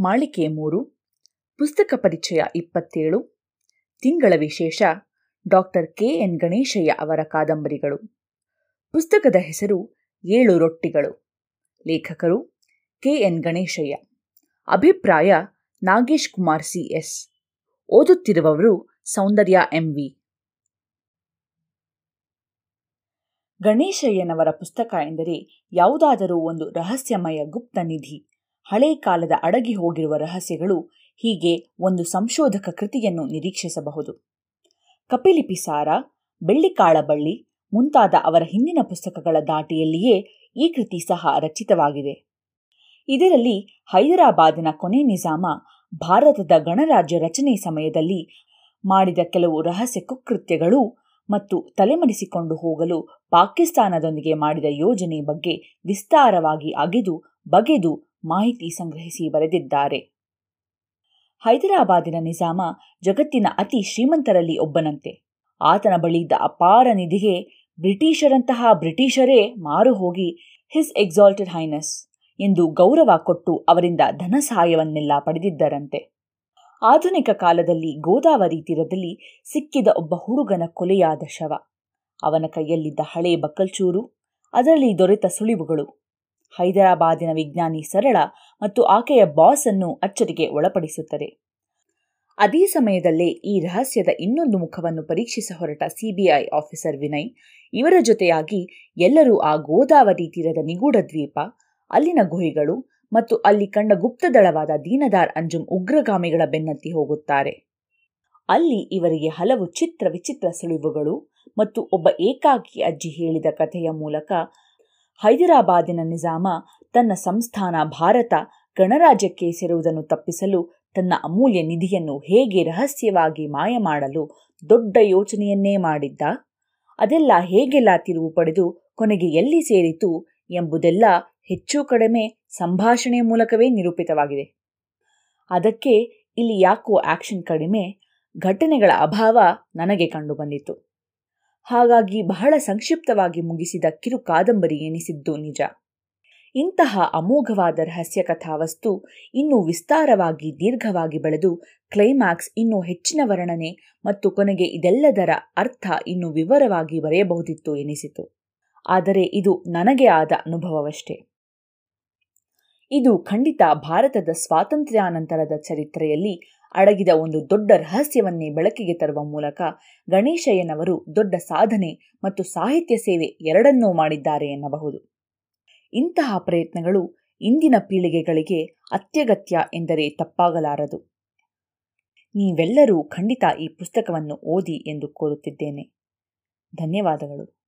ಮಾಳಿಕೆ ಮೂರು, ಪುಸ್ತಕ ಪರಿಚಯ ಇಪ್ಪತ್ತೇಳು, ತಿಂಗಳ ವಿಶೇಷ ಡಾಕ್ಟರ್ ಕೆ ಎನ್ ಗಣೇಶಯ್ಯ ಅವರ ಕಾದಂಬರಿಗಳು. ಪುಸ್ತಕದ ಹೆಸರು ಏಳು ರೊಟ್ಟಿಗಳು. ಲೇಖಕರು ಕೆ ಎನ್ ಗಣೇಶಯ್ಯ. ಅಭಿಪ್ರಾಯ ನಾಗೇಶ್ ಕುಮಾರ್ ಸಿ ಎಸ್. ಓದುತ್ತಿರುವವರು ಸೌಂದರ್ಯ ಎಂವಿ ಗಣೇಶಯ್ಯನವರ ಪುಸ್ತಕ ಎಂದರೆ ಯಾವುದಾದರೂ ಒಂದು ರಹಸ್ಯಮಯ ಗುಪ್ತ ನಿಧಿ. ಹಳೆ ಕಾಲದ ಅಡಗಿ ಹೋಗಿರುವ ರಹಸ್ಯಗಳು ಹೀಗೆ ಒಂದು ಸಂಶೋಧಕ ಕೃತಿಯನ್ನು ನಿರೀಕ್ಷಿಸಬಹುದು. ಕಪಿಲಿಪಿಸಾರ ಬೆಳ್ಳಿಕಾಳಬಳ್ಳಿ ಮುಂತಾದ ಅವರ ಹಿಂದಿನ ಪುಸ್ತಕಗಳ ದಾಟಿಯಲ್ಲಿಯೇ ಈ ಕೃತಿ ಸಹ ರಚಿತವಾಗಿದೆ. ಇದರಲ್ಲಿ ಹೈದರಾಬಾದಿನ ಕೊನೆ ನಿಜಾಮ, ಭಾರತದ ಗಣರಾಜ್ಯ ರಚನೆ ಸಮಯದಲ್ಲಿ ಮಾಡಿದ ಕೆಲವು ರಹಸ್ಯ ಕುಕೃತ್ಯಗಳು ಮತ್ತು ತಲೆಮರೆಸಿಕೊಂಡು ಹೋಗಲು ಪಾಕಿಸ್ತಾನದೊಂದಿಗೆ ಮಾಡಿದ ಯೋಜನೆ ಬಗ್ಗೆ ವಿಸ್ತಾರವಾಗಿ ಅಗೆದು, ಬಗೆದು ಮಾಹಿತಿ ಸಂಗ್ರಹಿಸಿ ಬರೆದಿದ್ದಾರೆ. ಹೈದರಾಬಾದಿನ ನಿಜಾಮ ಜಗತ್ತಿನ ಅತಿ ಶ್ರೀಮಂತರಲ್ಲಿ ಒಬ್ಬನಂತೆ. ಆತನ ಬಳಿಯಿದ್ದ ಅಪಾರ ನಿಧಿಗೆ ಬ್ರಿಟಿಷರಂತಹ ಬ್ರಿಟಿಷರೇ ಮಾರು ಹೋಗಿ ಹಿಸ್ ಎಕ್ಸಾಲ್ಟೆಡ್ ಹೈನಸ್ ಎಂದು ಗೌರವ ಕೊಟ್ಟು ಅವರಿಂದ ಧನ ಸಹಾಯವನ್ನೆಲ್ಲ ಪಡೆದಿದ್ದರಂತೆ. ಆಧುನಿಕ ಕಾಲದಲ್ಲಿ ಗೋದಾವರಿ ತೀರದಲ್ಲಿ ಸಿಕ್ಕಿದ ಒಬ್ಬ ಹುಡುಗನ ಕೊಲೆಯಾದ ಶವ. ಅವನ ಕೈಯಲ್ಲಿದ್ದ ಹಳೆ ಬಕ್ಕಲ್ಚೂರು, ಅದರಲ್ಲಿ ದೊರೆತ ಸುಳಿವುಗಳು ಹೈದರಾಬಾದಿನ ವಿಜ್ಞಾನಿ ಸರಳ ಮತ್ತು ಆಕೆಯ ಬಾಸ್ ಅನ್ನು ಅಚ್ಚರಿಗೆ ಒಳಪಡಿಸುತ್ತದೆ. ಅದೇ ಸಮಯದಲ್ಲೇ ಈ ರಹಸ್ಯದ ಇನ್ನೊಂದು ಮುಖವನ್ನು ಪರೀಕ್ಷಿಸ ಹೊರಟ ಸಿಬಿಐ ಆಫೀಸರ್ ವಿನಯ್, ಇವರ ಜೊತೆಯಾಗಿ ಎಲ್ಲರೂ ಆ ಗೋದಾವರಿ ತೀರದ ನಿಗೂಢ ದ್ವೀಪ, ಅಲ್ಲಿನ ಗುಹೆಗಳು ಮತ್ತು ಅಲ್ಲಿ ಕಂಡ ಗುಪ್ತದಳವಾದ ದೀನದಾರ್ ಅಂಜುಮ್ ಉಗ್ರಗಾಮಿಗಳ ಬೆನ್ನತ್ತಿ ಹೋಗುತ್ತಾರೆ. ಅಲ್ಲಿ ಇವರಿಗೆ ಹಲವು ಚಿತ್ರ ವಿಚಿತ್ರ ಸುಳಿವುಗಳು ಮತ್ತು ಒಬ್ಬ ಏಕಾಕಿ ಅಜ್ಜಿ ಹೇಳಿದ ಕಥೆಯ ಮೂಲಕ ಹೈದರಾಬಾದಿನ ನಿಜಾಮ ತನ್ನ ಸಂಸ್ಥಾನ ಭಾರತ ಗಣರಾಜ್ಯಕ್ಕೆ ಸೇರುವುದನ್ನು ತಪ್ಪಿಸಲು ತನ್ನ ಅಮೂಲ್ಯ ನಿಧಿಯನ್ನು ಹೇಗೆ ರಹಸ್ಯವಾಗಿ ಮಾಯ ಮಾಡಲು ದೊಡ್ಡ ಯೋಚನೆಯನ್ನೇ ಮಾಡಿದ್ದ? ಅದೆಲ್ಲ ಹೇಗೆಲ್ಲ ತಿರುವು ಪಡೆದು ಕೊನೆಗೆ ಎಲ್ಲಿ ಸೇರಿತು ಎಂಬುದೆಲ್ಲ ಹೆಚ್ಚು ಕಡಿಮೆ ಸಂಭಾಷಣೆಯ ಮೂಲಕವೇ ನಿರೂಪಿತವಾಗಿದೆ. ಅದಕ್ಕೆ ಇಲ್ಲಿ ಯಾಕೋ ಆಕ್ಷನ್ ಕಡಿಮೆ, ಘಟನೆಗಳ ಅಭಾವ ನನಗೆ ಕಂಡುಬಂದಿತು ಹಾಗಾಗಿ ಬಹಳ ಸಂಕ್ಷಿಪ್ತವಾಗಿ ಮುಗಿಸಿದ ಕಿರು ಕಾದಂಬರಿ ಎನಿಸಿದ್ದು ನಿಜ. ಇಂತಹ ಅಮೋಘವಾದ ರಹಸ್ಯ ಕಥಾವಸ್ತು ಇನ್ನೂ ವಿಸ್ತಾರವಾಗಿ ದೀರ್ಘವಾಗಿ ಬೆಳೆದು ಕ್ಲೈಮ್ಯಾಕ್ಸ್ ಇನ್ನೂ ಹೆಚ್ಚಿನ ವರ್ಣನೆ ಮತ್ತು ಕೊನೆಗೆ ಇದೆಲ್ಲದರ ಅರ್ಥ ಇನ್ನೂ ವಿವರವಾಗಿ ಬರೆಯಬಹುದಿತ್ತು ಎನಿಸಿತು. ಆದರೆ ಇದು ನನಗೆ ಆದ ಅನುಭವವಷ್ಟೇ. ಇದು ಖಂಡಿತ ಭಾರತದ ಸ್ವಾತಂತ್ರ್ಯಾನಂತರದ ಚರಿತ್ರೆಯಲ್ಲಿ ಅಡಗಿದ ಒಂದು ದೊಡ್ಡ ರಹಸ್ಯವನ್ನೇ ಬೆಳಕಿಗೆ ತರುವ ಮೂಲಕ ಗಣೇಶಯ್ಯನವರು ದೊಡ್ಡ ಸಾಧನೆ ಮತ್ತು ಸಾಹಿತ್ಯ ಸೇವೆ ಎರಡನ್ನೂ ಮಾಡಿದ್ದಾರೆ ಎನ್ನಬಹುದು. ಇಂತಹ ಪ್ರಯತ್ನಗಳು ಇಂದಿನ ಪೀಳಿಗೆಗಳಿಗೆ ಅತ್ಯಗತ್ಯ ಎಂದರೆ ತಪ್ಪಾಗಲಾರದು. ನೀವೆಲ್ಲರೂ ಖಂಡಿತ ಈ ಪುಸ್ತಕವನ್ನು ಓದಿ ಎಂದು ಕೋರುತ್ತಿದ್ದೇನೆ. ಧನ್ಯವಾದಗಳು.